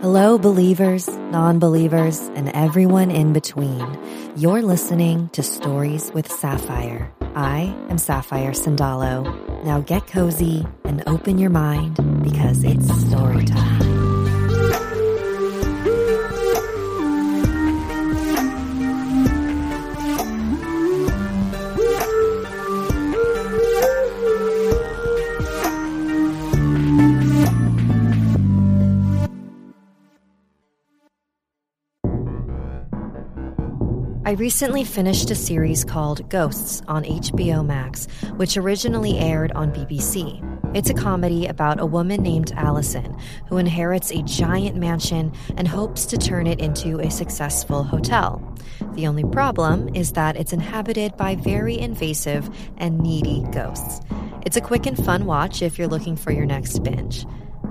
Hello, believers, non believers, and everyone in between. You're listening to Stories with Sapphire. I am Sapphire Sandalo. Now get cozy and open your mind because it's story time. I recently finished a series called Ghosts on HBO Max, which originally aired on BBC. It's a comedy about a woman named Allison who inherits a giant mansion and hopes to turn it into a successful hotel. The only problem is that it's inhabited by very invasive and needy ghosts. It's a quick and fun watch if you're looking for your next binge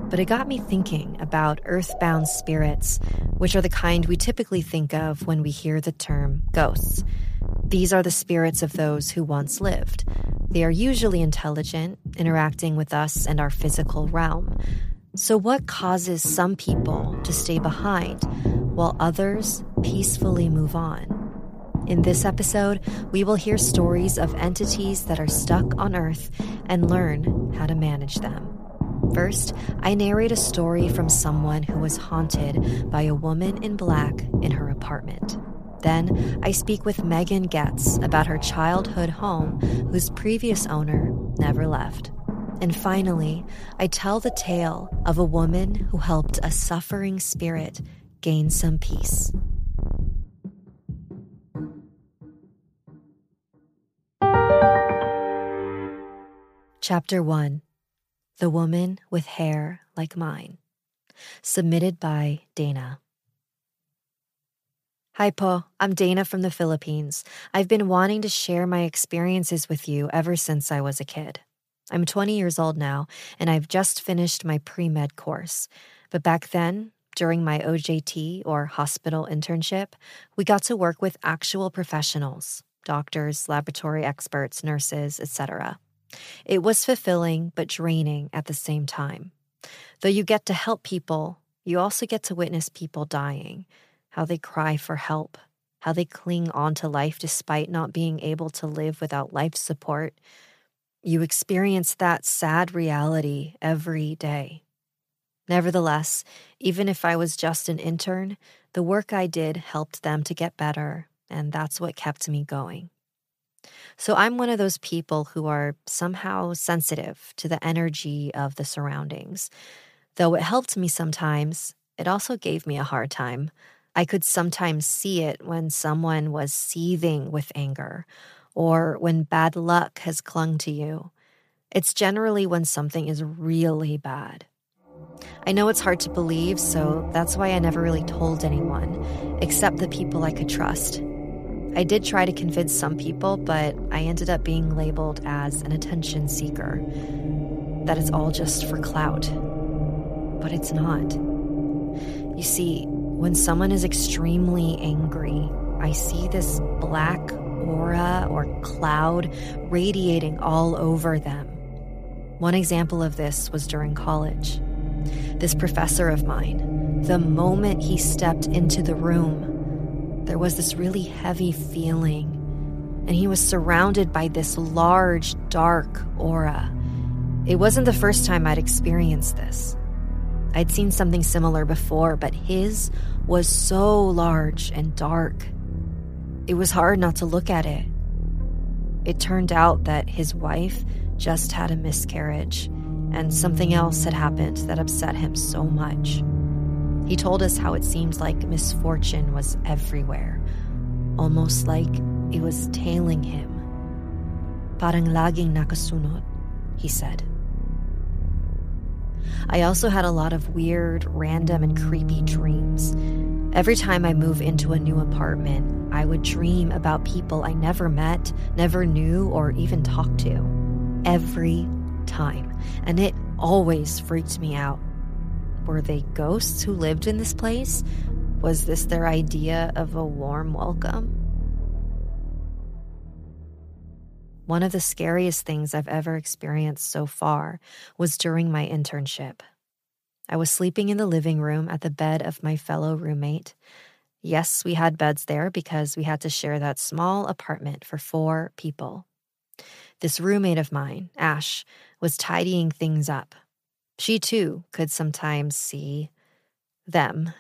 but it got me thinking about earthbound spirits, which are the kind we typically think of when we hear the term ghosts. These are the spirits of those who once lived. They are usually intelligent, interacting with us and our physical realm. So, what causes some people to stay behind while others peacefully move on? In this episode, we will hear stories of entities that are stuck on Earth and learn how to manage them. First, I narrate a story from someone who was haunted by a woman in black in her apartment. Then, I speak with Megan Getz about her childhood home, whose previous owner never left. And finally, I tell the tale of a woman who helped a suffering spirit gain some peace. Chapter 1 the Woman with Hair Like Mine. Submitted by Dana. Hi, Po. I'm Dana from the Philippines. I've been wanting to share my experiences with you ever since I was a kid. I'm 20 years old now, and I've just finished my pre med course. But back then, during my OJT or hospital internship, we got to work with actual professionals doctors, laboratory experts, nurses, etc. It was fulfilling but draining at the same time. Though you get to help people, you also get to witness people dying, how they cry for help, how they cling on to life despite not being able to live without life support. You experience that sad reality every day. Nevertheless, even if I was just an intern, the work I did helped them to get better, and that's what kept me going. So I'm one of those people who are somehow sensitive to the energy of the surroundings. Though it helped me sometimes, it also gave me a hard time. I could sometimes see it when someone was seething with anger or when bad luck has clung to you. It's generally when something is really bad. I know it's hard to believe, so that's why I never really told anyone, except the people I could trust. I did try to convince some people, but I ended up being labeled as an attention seeker. That it's all just for clout. But it's not. You see, when someone is extremely angry, I see this black aura or cloud radiating all over them. One example of this was during college. This professor of mine, the moment he stepped into the room, there was this really heavy feeling, and he was surrounded by this large, dark aura. It wasn't the first time I'd experienced this. I'd seen something similar before, but his was so large and dark. It was hard not to look at it. It turned out that his wife just had a miscarriage, and something else had happened that upset him so much. He told us how it seemed like misfortune was everywhere, almost like it was tailing him. Parang laging nakasunod, he said. I also had a lot of weird, random, and creepy dreams. Every time I move into a new apartment, I would dream about people I never met, never knew, or even talked to. Every time. And it always freaked me out. Were they ghosts who lived in this place? Was this their idea of a warm welcome? One of the scariest things I've ever experienced so far was during my internship. I was sleeping in the living room at the bed of my fellow roommate. Yes, we had beds there because we had to share that small apartment for four people. This roommate of mine, Ash, was tidying things up. She too could sometimes see them.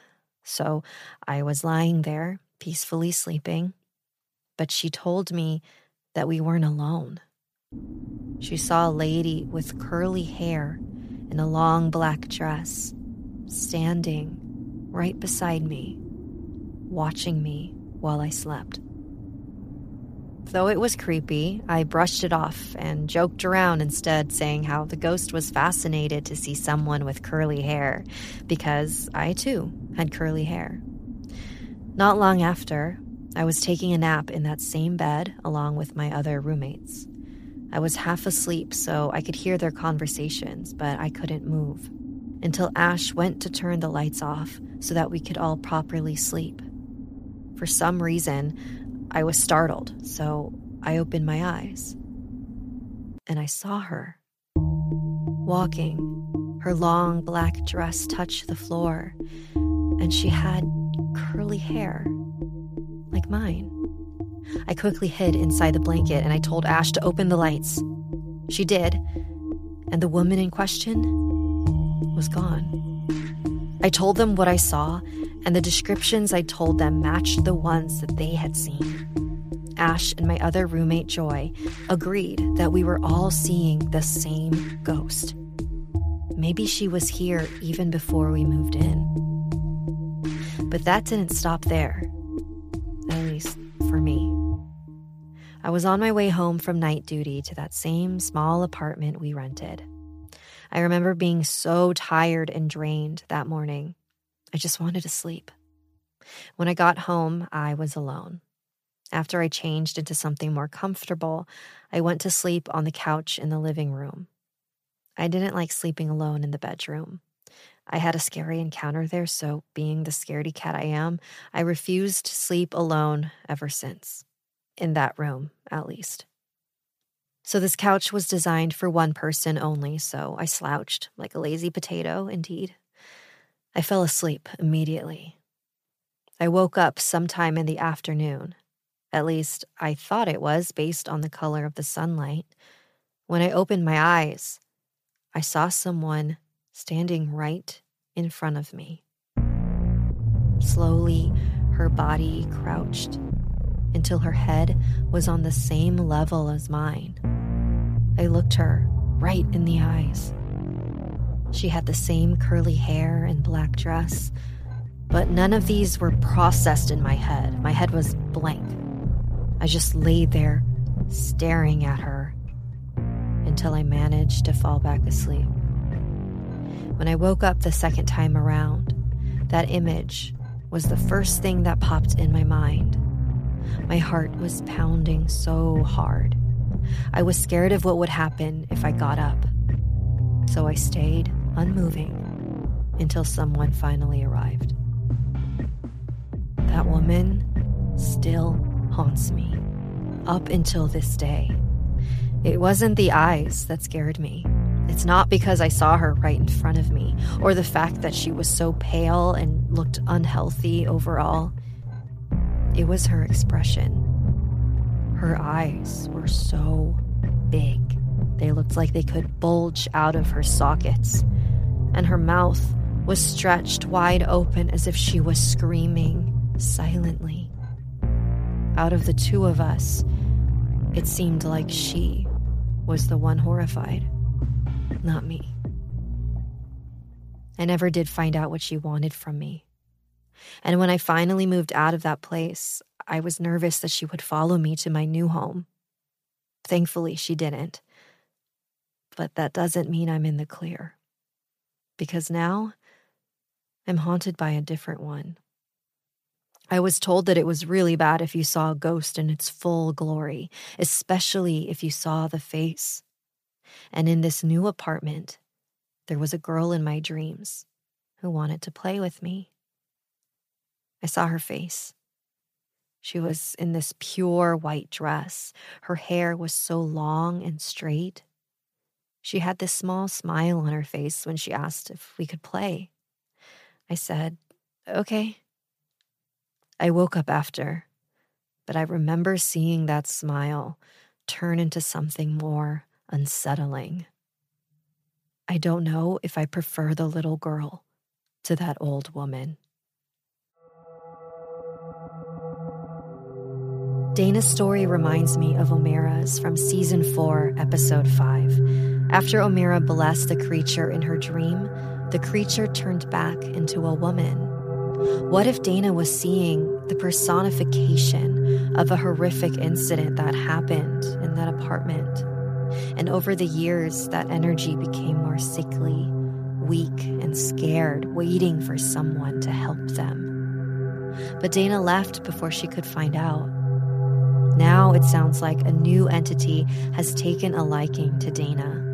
So I was lying there, peacefully sleeping. But she told me that we weren't alone. She saw a lady with curly hair in a long black dress standing right beside me, watching me while I slept. Though it was creepy, I brushed it off and joked around instead, saying how the ghost was fascinated to see someone with curly hair, because I too had curly hair. Not long after, I was taking a nap in that same bed along with my other roommates. I was half asleep, so I could hear their conversations, but I couldn't move until Ash went to turn the lights off so that we could all properly sleep. For some reason, I was startled, so I opened my eyes. And I saw her walking. Her long black dress touched the floor, and she had curly hair like mine. I quickly hid inside the blanket and I told Ash to open the lights. She did, and the woman in question was gone. I told them what I saw, and the descriptions I told them matched the ones that they had seen. Ash and my other roommate, Joy, agreed that we were all seeing the same ghost. Maybe she was here even before we moved in. But that didn't stop there at least for me. I was on my way home from night duty to that same small apartment we rented. I remember being so tired and drained that morning. I just wanted to sleep. When I got home, I was alone. After I changed into something more comfortable, I went to sleep on the couch in the living room. I didn't like sleeping alone in the bedroom. I had a scary encounter there, so being the scaredy cat I am, I refused to sleep alone ever since. In that room, at least. So this couch was designed for one person only, so I slouched like a lazy potato, indeed. I fell asleep immediately. I woke up sometime in the afternoon. At least, I thought it was based on the color of the sunlight. When I opened my eyes, I saw someone standing right in front of me. Slowly, her body crouched until her head was on the same level as mine. I looked her right in the eyes. She had the same curly hair and black dress, but none of these were processed in my head. My head was blank. I just lay there staring at her until I managed to fall back asleep. When I woke up the second time around, that image was the first thing that popped in my mind. My heart was pounding so hard. I was scared of what would happen if I got up. So I stayed unmoving until someone finally arrived. That woman still haunts me up until this day. It wasn't the eyes that scared me. It's not because I saw her right in front of me, or the fact that she was so pale and looked unhealthy overall. It was her expression. Her eyes were so big, they looked like they could bulge out of her sockets, and her mouth was stretched wide open as if she was screaming silently. Out of the two of us, it seemed like she was the one horrified not me. I never did find out what she wanted from me. And when I finally moved out of that place, I was nervous that she would follow me to my new home. Thankfully, she didn't. But that doesn't mean I'm in the clear. Because now I'm haunted by a different one. I was told that it was really bad if you saw a ghost in its full glory, especially if you saw the face. And in this new apartment, there was a girl in my dreams who wanted to play with me. I saw her face. She was in this pure white dress. Her hair was so long and straight. She had this small smile on her face when she asked if we could play. I said, okay. I woke up after, but I remember seeing that smile turn into something more unsettling. I don't know if I prefer the little girl to that old woman. Dana's story reminds me of Omera's from season 4, episode 5. After Omera blessed the creature in her dream, the creature turned back into a woman. What if Dana was seeing the personification of a horrific incident that happened in that apartment? And over the years, that energy became more sickly, weak, and scared, waiting for someone to help them. But Dana left before she could find out. Now it sounds like a new entity has taken a liking to Dana.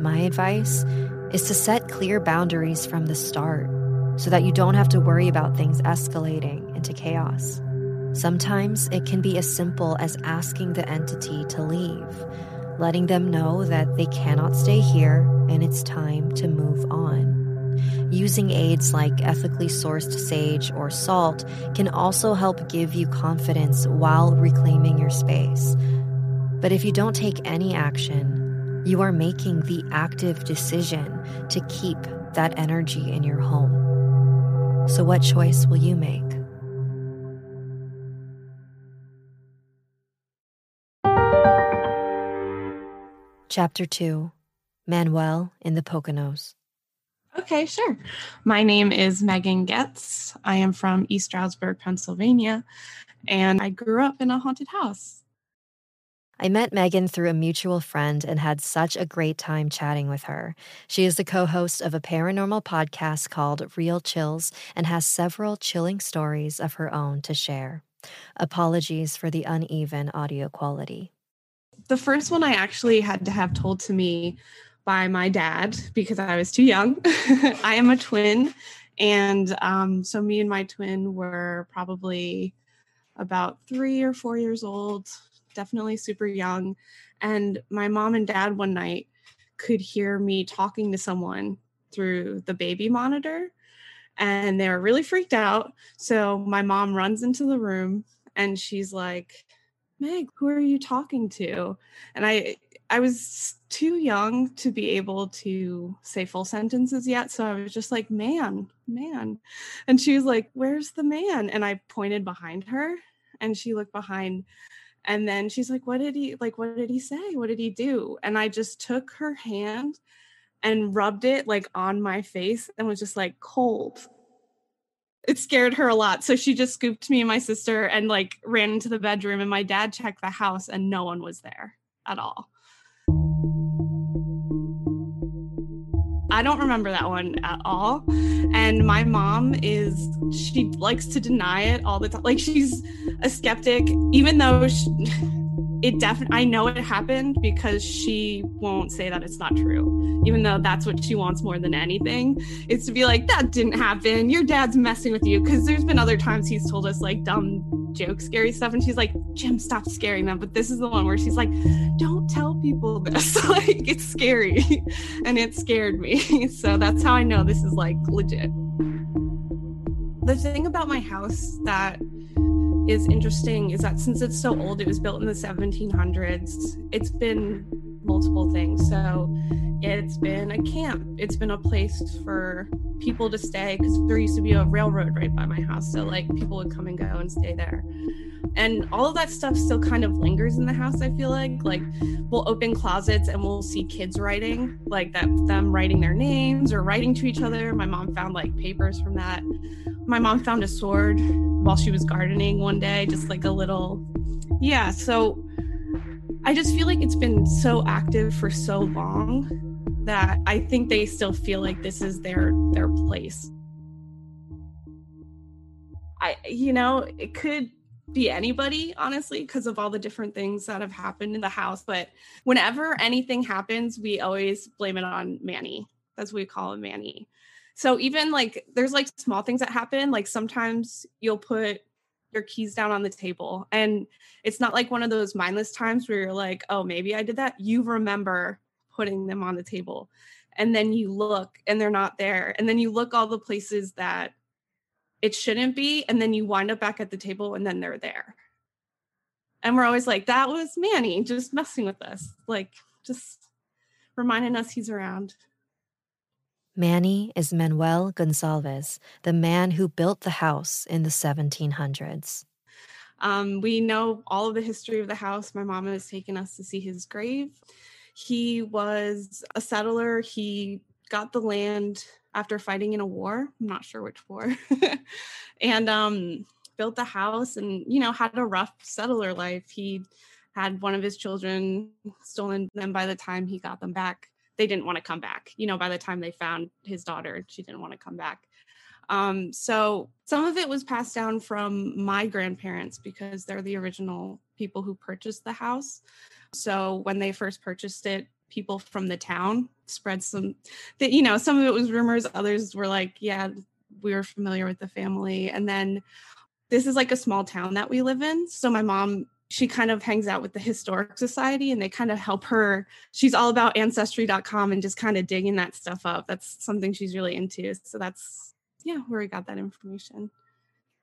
My advice is to set clear boundaries from the start so that you don't have to worry about things escalating into chaos. Sometimes it can be as simple as asking the entity to leave, letting them know that they cannot stay here and it's time to move on. Using aids like ethically sourced sage or salt can also help give you confidence while reclaiming your space. But if you don't take any action, you are making the active decision to keep that energy in your home. So, what choice will you make? Chapter 2 Manuel in the Poconos. Okay, sure. My name is Megan Getz. I am from East Stroudsburg, Pennsylvania, and I grew up in a haunted house. I met Megan through a mutual friend and had such a great time chatting with her. She is the co host of a paranormal podcast called Real Chills and has several chilling stories of her own to share. Apologies for the uneven audio quality. The first one I actually had to have told to me by my dad because I was too young. I am a twin. And um, so me and my twin were probably about three or four years old, definitely super young. And my mom and dad one night could hear me talking to someone through the baby monitor. And they were really freaked out. So my mom runs into the room and she's like, Meg, who are you talking to? And I I was too young to be able to say full sentences yet. So I was just like, man, man. And she was like, where's the man? And I pointed behind her and she looked behind. And then she's like, what did he like? What did he say? What did he do? And I just took her hand and rubbed it like on my face and was just like cold. It scared her a lot. So she just scooped me and my sister and like ran into the bedroom. And my dad checked the house and no one was there at all. I don't remember that one at all. And my mom is, she likes to deny it all the time. Like she's a skeptic, even though she, it definitely, I know it happened because she won't say that it's not true, even though that's what she wants more than anything. It's to be like, that didn't happen. Your dad's messing with you. Cause there's been other times he's told us like dumb joke scary stuff. And she's like jim stop scaring them. But this is the one where she's like don't tell people this. Like it's scary. And it scared me. So that's how i know this is like legit. The thing about my house that is interesting is that since it's so old it was built in the 1700s it's been multiple things. So it's been a camp. It's been a place for people to stay because there used to be a railroad right by my house so like people would come and go and stay there. And all of that stuff still kind of lingers in the house i feel like. Like we'll open closets and we'll see kids writing like that them writing their names or writing to each other. My mom found like papers from that. My mom found a sword while she was gardening one day just like a little yeah so I just feel like it's been so active for so long that I think they still feel like this is their their place. I you know, it could be anybody honestly because of all the different things that have happened in the house, but whenever anything happens, we always blame it on Manny. That's what we call him Manny. So even like there's like small things that happen, like sometimes you'll put your keys down on the table and it's not like one of those mindless times where you're like, "Oh, maybe I did that." You remember putting them on the table. And then you look and they're not there. And then you look all the places that it shouldn't be. And then you wind up back at the table and then they're there. And we're always like, that was Manny just messing with us, like just reminding us he's around. Manny is Manuel Gonsalves, the man who built the house in the 1700s. Um, we know all of the history of the house. My mom has taken us to see his grave. He was a settler. He got the land after fighting in a war. I'm not sure which war. and um, built the house and, you know, had a rough settler life. He had one of his children stolen. And by the time he got them back, they didn't want to come back. You know, by the time they found his daughter, she didn't want to come back. Um, so some of it was passed down from my grandparents because they're the original people who purchased the house. So when they first purchased it, people from the town spread some that you know, some of it was rumors, others were like, yeah, we were familiar with the family. And then this is like a small town that we live in. So my mom she kind of hangs out with the historic society and they kind of help her. She's all about ancestry.com and just kind of digging that stuff up. That's something she's really into. So that's yeah where we got that information.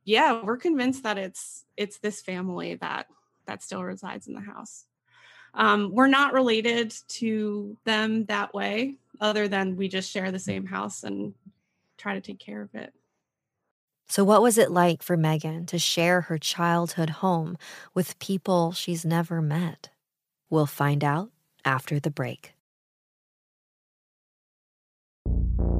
Yeah we're convinced that it's it's this family that that still resides in the house. Um, we're not related to them that way, other than we just share the same house and try to take care of it. So, what was it like for Megan to share her childhood home with people she's never met? We'll find out after the break.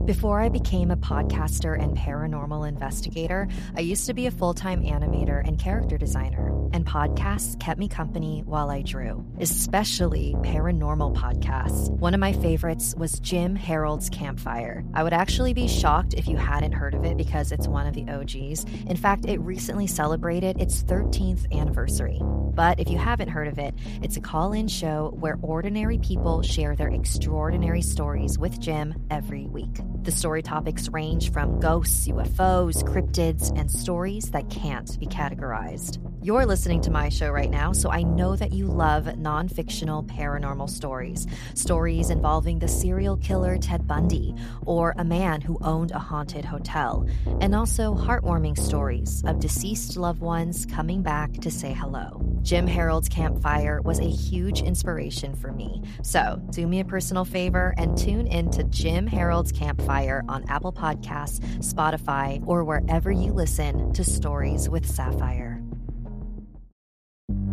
Before I became a podcaster and paranormal investigator, I used to be a full time animator and character designer, and podcasts kept me company while I drew, especially paranormal podcasts. One of my favorites was Jim Harold's Campfire. I would actually be shocked if you hadn't heard of it because it's one of the OGs. In fact, it recently celebrated its 13th anniversary. But if you haven't heard of it, it's a call in show where ordinary people share their extraordinary stories with Jim every week. The story topics range from ghosts, UFOs, cryptids, and stories that can't be categorized. You're listening to my show right now, so I know that you love non fictional paranormal stories. Stories involving the serial killer Ted Bundy or a man who owned a haunted hotel, and also heartwarming stories of deceased loved ones coming back to say hello. Jim Harold's Campfire was a huge inspiration for me. So do me a personal favor and tune in to Jim Harold's Campfire on Apple Podcasts, Spotify, or wherever you listen to Stories with Sapphire.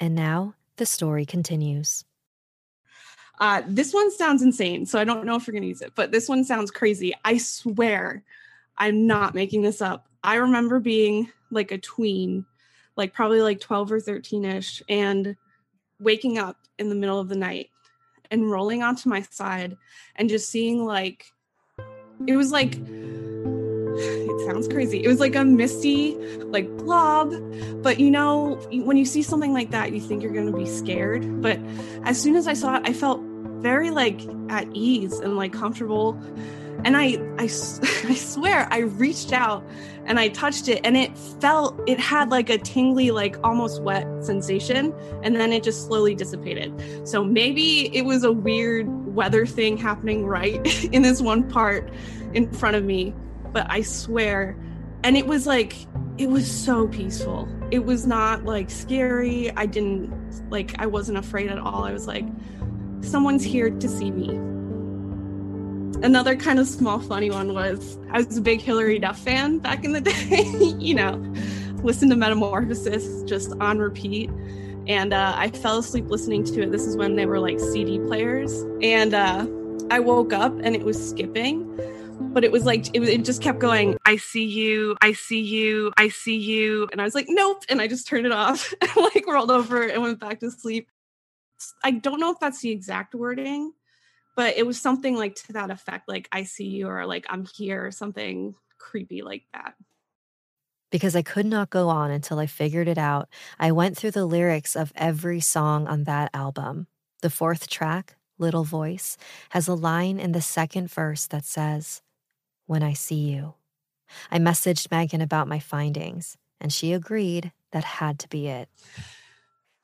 And now the story continues. Uh, this one sounds insane, so I don't know if we're going to use it, but this one sounds crazy. I swear I'm not making this up. I remember being like a tween, like probably like 12 or 13 ish, and waking up in the middle of the night and rolling onto my side and just seeing like, it was like, it sounds crazy. It was like a misty, like blob. But you know, when you see something like that, you think you're going to be scared. But as soon as I saw it, I felt very like at ease and like comfortable. And I, I, I swear, I reached out and I touched it, and it felt, it had like a tingly, like almost wet sensation, and then it just slowly dissipated. So maybe it was a weird weather thing happening right in this one part in front of me but I swear, and it was like, it was so peaceful. It was not like scary. I didn't like, I wasn't afraid at all. I was like, someone's here to see me. Another kind of small funny one was I was a big Hilary Duff fan back in the day, you know, listened to Metamorphosis just on repeat. And uh, I fell asleep listening to it. This is when they were like CD players. And uh, I woke up and it was skipping but it was like it, it, just kept going i see you i see you i see you. And i was like nope. And i just turned it off and like rolled over and went back to sleep. I don't know if that's the exact wording but it was something like to that effect like i see you or like i'm here or something creepy like that. Because I could not go on until I figured it out, I went through the lyrics of every song on that album. The fourth track, Little Voice, has a line in the second verse that says, when I see you. I messaged Megan about my findings, and she agreed that had to be it.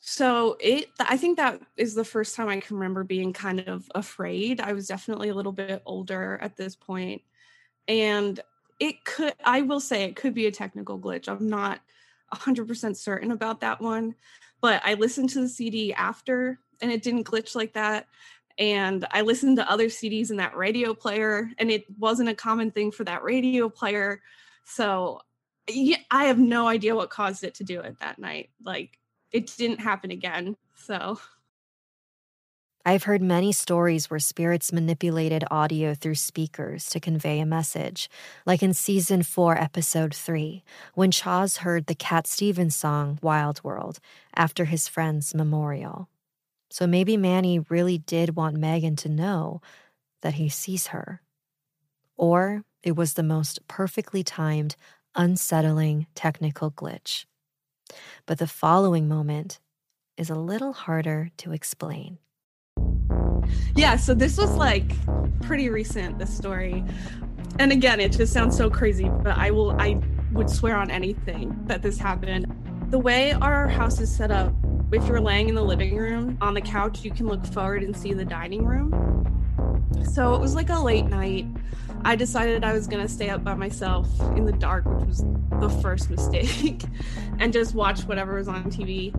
So it I think that is the first time I can remember being kind of afraid. I was definitely a little bit older at this point. And it could I will say it could be a technical glitch. I'm not 100% certain about that one, but I listened to the CD after and it didn't glitch like that and I listened to other CDs in that radio player, and it wasn't a common thing for that radio player. So yeah, I have no idea what caused it to do it that night. Like it didn't happen again. So I've heard many stories where spirits manipulated audio through speakers to convey a message, like in season 4, episode 3, when Chaz heard the Cat Stevens song Wild World after his friend's memorial. So maybe Manny really did want Megan to know that he sees her. Or it was the most perfectly timed, unsettling technical glitch. But the following moment is a little harder to explain. Yeah, so this was like pretty recent, this story. And again, it just sounds so crazy, but I will, I would swear on anything that this happened. The way our house is set up, if you're laying in the living room on the couch, you can look forward and see the dining room. So it was like a late night. I decided I was going to stay up by myself in the dark, which was the first mistake, and just watch whatever was on TV.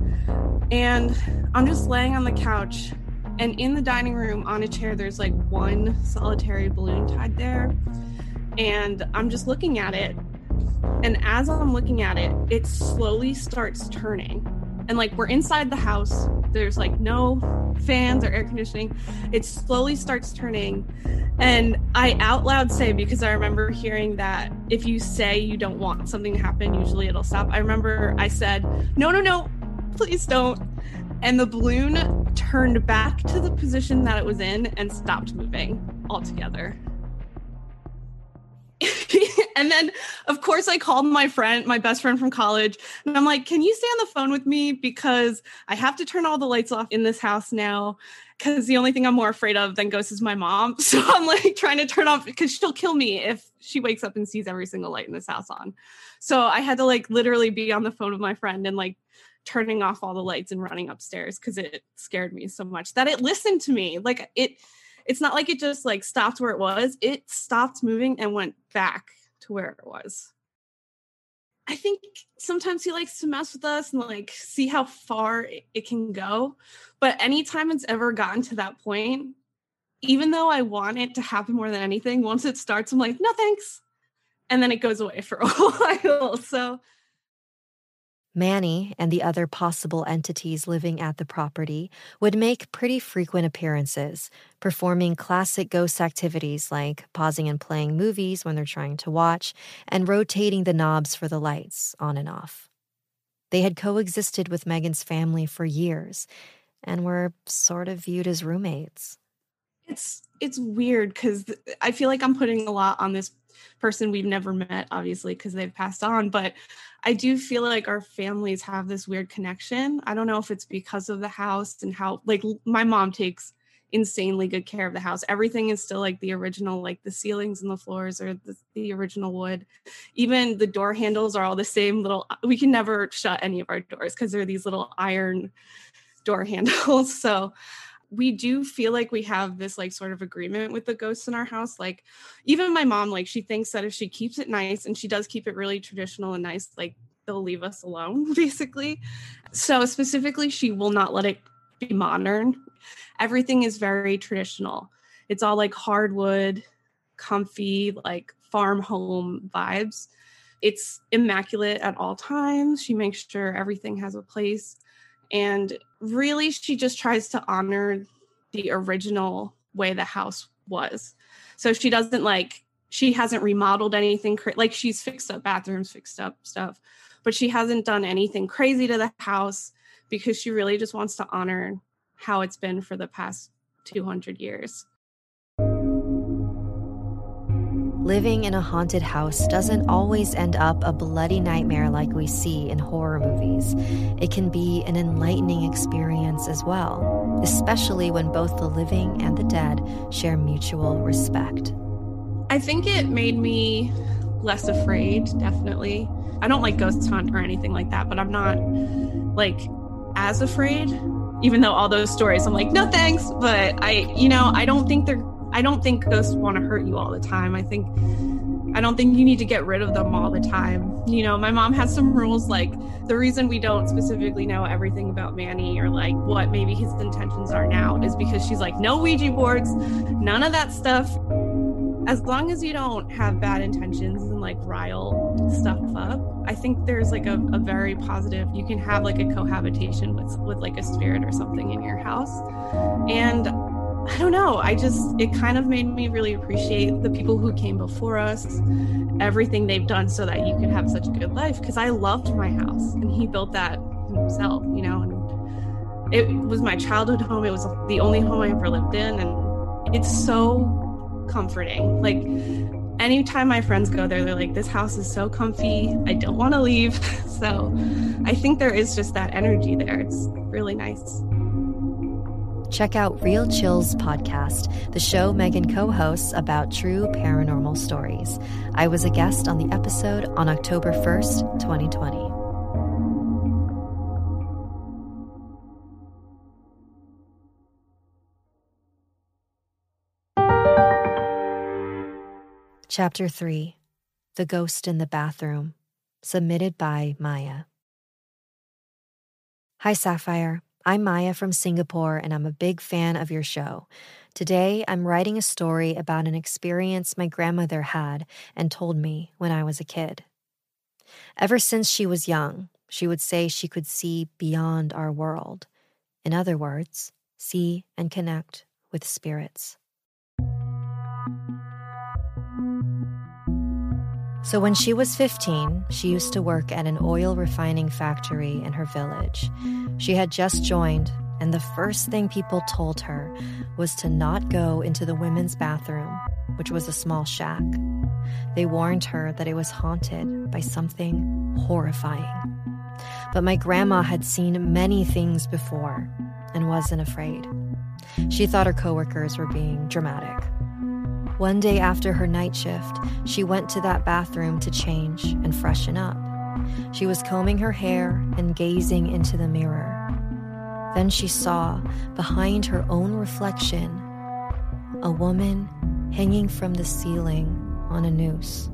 And I'm just laying on the couch, and in the dining room on a chair, there's like one solitary balloon tied there. And I'm just looking at it. And as I'm looking at it, it slowly starts turning and like we're inside the house. There's like no fans or air conditioning. It slowly starts turning. And i out loud say because i remember hearing that if you say you don't want something to happen usually it'll stop. I remember i said no no no please don't. And the balloon turned back to the position that it was in and stopped moving altogether and then of course I called my friend, my best friend from college, and I'm like, "Can you stay on the phone with me because I have to turn all the lights off in this house now cuz the only thing I'm more afraid of than ghosts is my mom." So I'm like trying to turn off cuz she'll kill me if she wakes up and sees every single light in this house on. So I had to like literally be on the phone with my friend and like turning off all the lights and running upstairs cuz it scared me so much that it listened to me. Like it it's not like it just like stopped where it was. It stopped moving and went back to where it was. I think sometimes he likes to mess with us and like see how far it can go. But anytime it's ever gotten to that point, even though I want it to happen more than anything, once it starts, I'm like, no thanks. And then it goes away for a while. So Manny and the other possible entities living at the property would make pretty frequent appearances, performing classic ghost activities like pausing and playing movies when they're trying to watch and rotating the knobs for the lights on and off. They had coexisted with Megan's family for years and were sort of viewed as roommates. It's it's weird cuz I feel like I'm putting a lot on this person we've never met obviously because they've passed on but I do feel like our families have this weird connection. I don't know if it's because of the house and how, like, my mom takes insanely good care of the house. Everything is still like the original, like the ceilings and the floors are the, the, original wood. Even the door handles are all the same little, uh, we can never shut any of our doors because they're these little iron door handles. So we do feel like we have this like sort of agreement with the ghosts in our house like even my mom like she thinks that if she keeps it nice and she does keep it really traditional and nice like they'll leave us alone basically so specifically she will not let it be modern everything is very traditional. It's all like hardwood, comfy, like farm home vibes. It's immaculate at all times. She makes sure everything has a place. And really, she just tries to honor the original way the house was. So she doesn't like, she hasn't remodeled anything. Like she's fixed up bathrooms, fixed up stuff, but she hasn't done anything crazy to the house because she really just wants to honor how it's been for the past 200 years. Living in a haunted house doesn't always end up a bloody nightmare like we see in horror movies. It can be an enlightening experience as well, especially when both the living and the dead share mutual respect. I think it made me less afraid, definitely. I don't like ghost hunt or anything like that, but I'm not like as afraid, even though all those stories I'm like, no thanks. But I, you know, I don't think they're I don't think ghosts want to hurt you all the time. I think I don't think you need to get rid of them all the time. You know, my mom has some rules like the reason we don't specifically know everything about Manny or like what maybe his intentions are now is because she's like, no Ouija boards, none of that stuff. As long as you don't have bad intentions and like rile stuff up, I think there's like a, a very positive, you can have like a cohabitation with, with like a spirit or something in your house. And I don't know. I just, it kind of made me really appreciate the people who came before us, everything they've done so that you could have such a good life. Cause I loved my house and he built that himself, you know, and it was my childhood home. It was the only home I ever lived in. And it's so comforting. Like, anytime my friends go there, they're like, this house is so comfy. I don't want to leave. so I think there is just that energy there. It's really nice check out Real Chills podcast, the show Megan co hosts about true paranormal stories. I was a guest on the episode on October 1st, 2020. Chapter 3 The Ghost in the Bathroom, submitted by Maya. Hi, Sapphire. I'm Maya from Singapore, and I'm a big fan of your show. Today, I'm writing a story about an experience my grandmother had and told me when I was a kid. Ever since she was young, she would say she could see beyond our world. In other words, see and connect with spirits. So, when she was 15, she used to work at an oil refining factory in her village. She had just joined, and the first thing people told her was to not go into the women's bathroom, which was a small shack. They warned her that it was haunted by something horrifying. But my grandma had seen many things before and wasn't afraid. She thought her coworkers were being dramatic. One day after her night shift, she went to that bathroom to change and freshen up. She was combing her hair and gazing into the mirror. Then she saw, behind her own reflection, a woman hanging from the ceiling on a noose.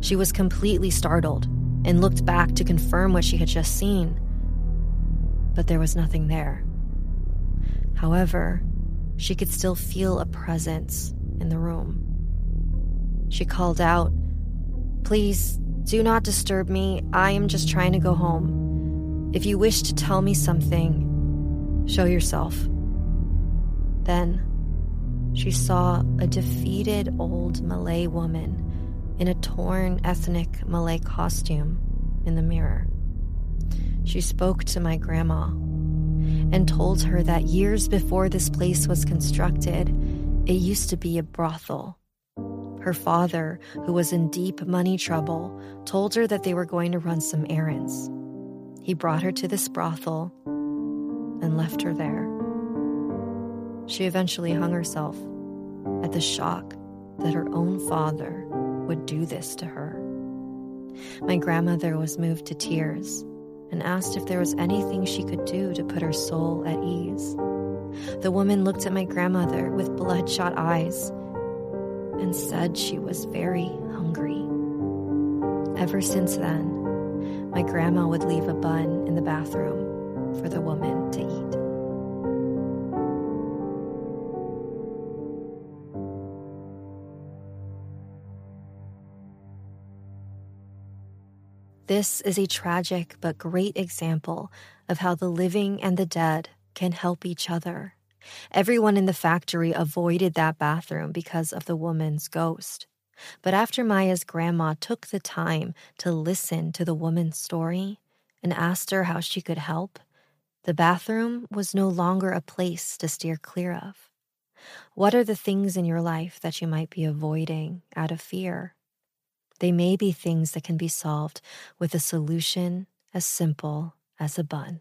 She was completely startled and looked back to confirm what she had just seen. But there was nothing there. However, she could still feel a presence in the room. She called out, Please do not disturb me. I am just trying to go home. If you wish to tell me something, show yourself. Then she saw a defeated old Malay woman in a torn ethnic Malay costume in the mirror. She spoke to my grandma and told her that years before this place was constructed, it used to be a brothel. Her father, who was in deep money trouble, told her that they were going to run some errands. He brought her to this brothel and left her there. She eventually hung herself at the shock that her own father would do this to her. My grandmother was moved to tears and asked if there was anything she could do to put her soul at ease the woman looked at my grandmother with bloodshot eyes and said she was very hungry. Ever since then, my grandma would leave a bun in the bathroom for the woman to eat. This is a tragic but great example of how the living and the dead can help each other. Everyone in the factory avoided that bathroom because of the woman's ghost. But after Maya's grandma took the time to listen to the woman's story and asked her how she could help, the bathroom was no longer a place to steer clear of. What are the things in your life that you might be avoiding out of fear? They may be things that can be solved with a solution as simple as a bun.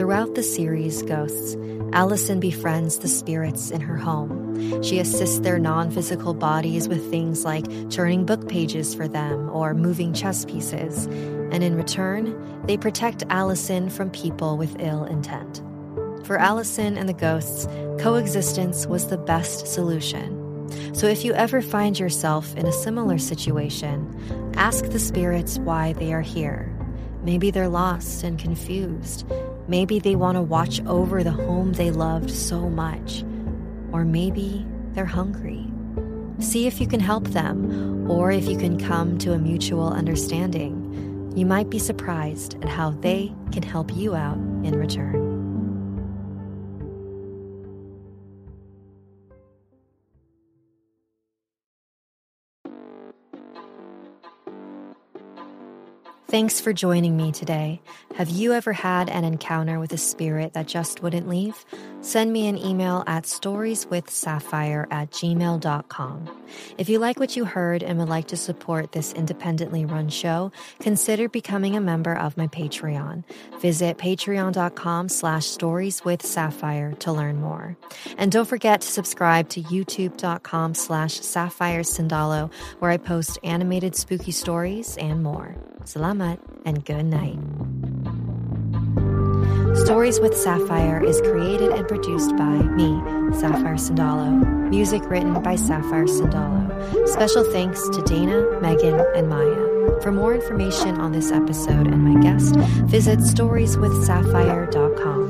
Throughout the series Ghosts, Allison befriends the spirits in her home. She assists their non physical bodies with things like turning book pages for them or moving chess pieces. And in return, they protect Allison from people with ill intent. For Allison and the ghosts, coexistence was the best solution. So if you ever find yourself in a similar situation, ask the spirits why they are here. Maybe they're lost and confused. Maybe they want to watch over the home they loved so much. Or maybe they're hungry. See if you can help them, or if you can come to a mutual understanding. You might be surprised at how they can help you out in return. Thanks for joining me today. Have you ever had an encounter with a spirit that just wouldn't leave? Send me an email at storieswithsapphire at gmail.com. If you like what you heard and would like to support this independently run show, consider becoming a member of my Patreon. Visit patreon.com slash storieswithsapphire to learn more. And don't forget to subscribe to youtube.com slash sapphire where I post animated spooky stories and more. Salamat and good night. Stories with Sapphire is created and produced by me, Sapphire Sandalo. Music written by Sapphire Sandalo. Special thanks to Dana, Megan, and Maya. For more information on this episode and my guest, visit storieswithsapphire.com.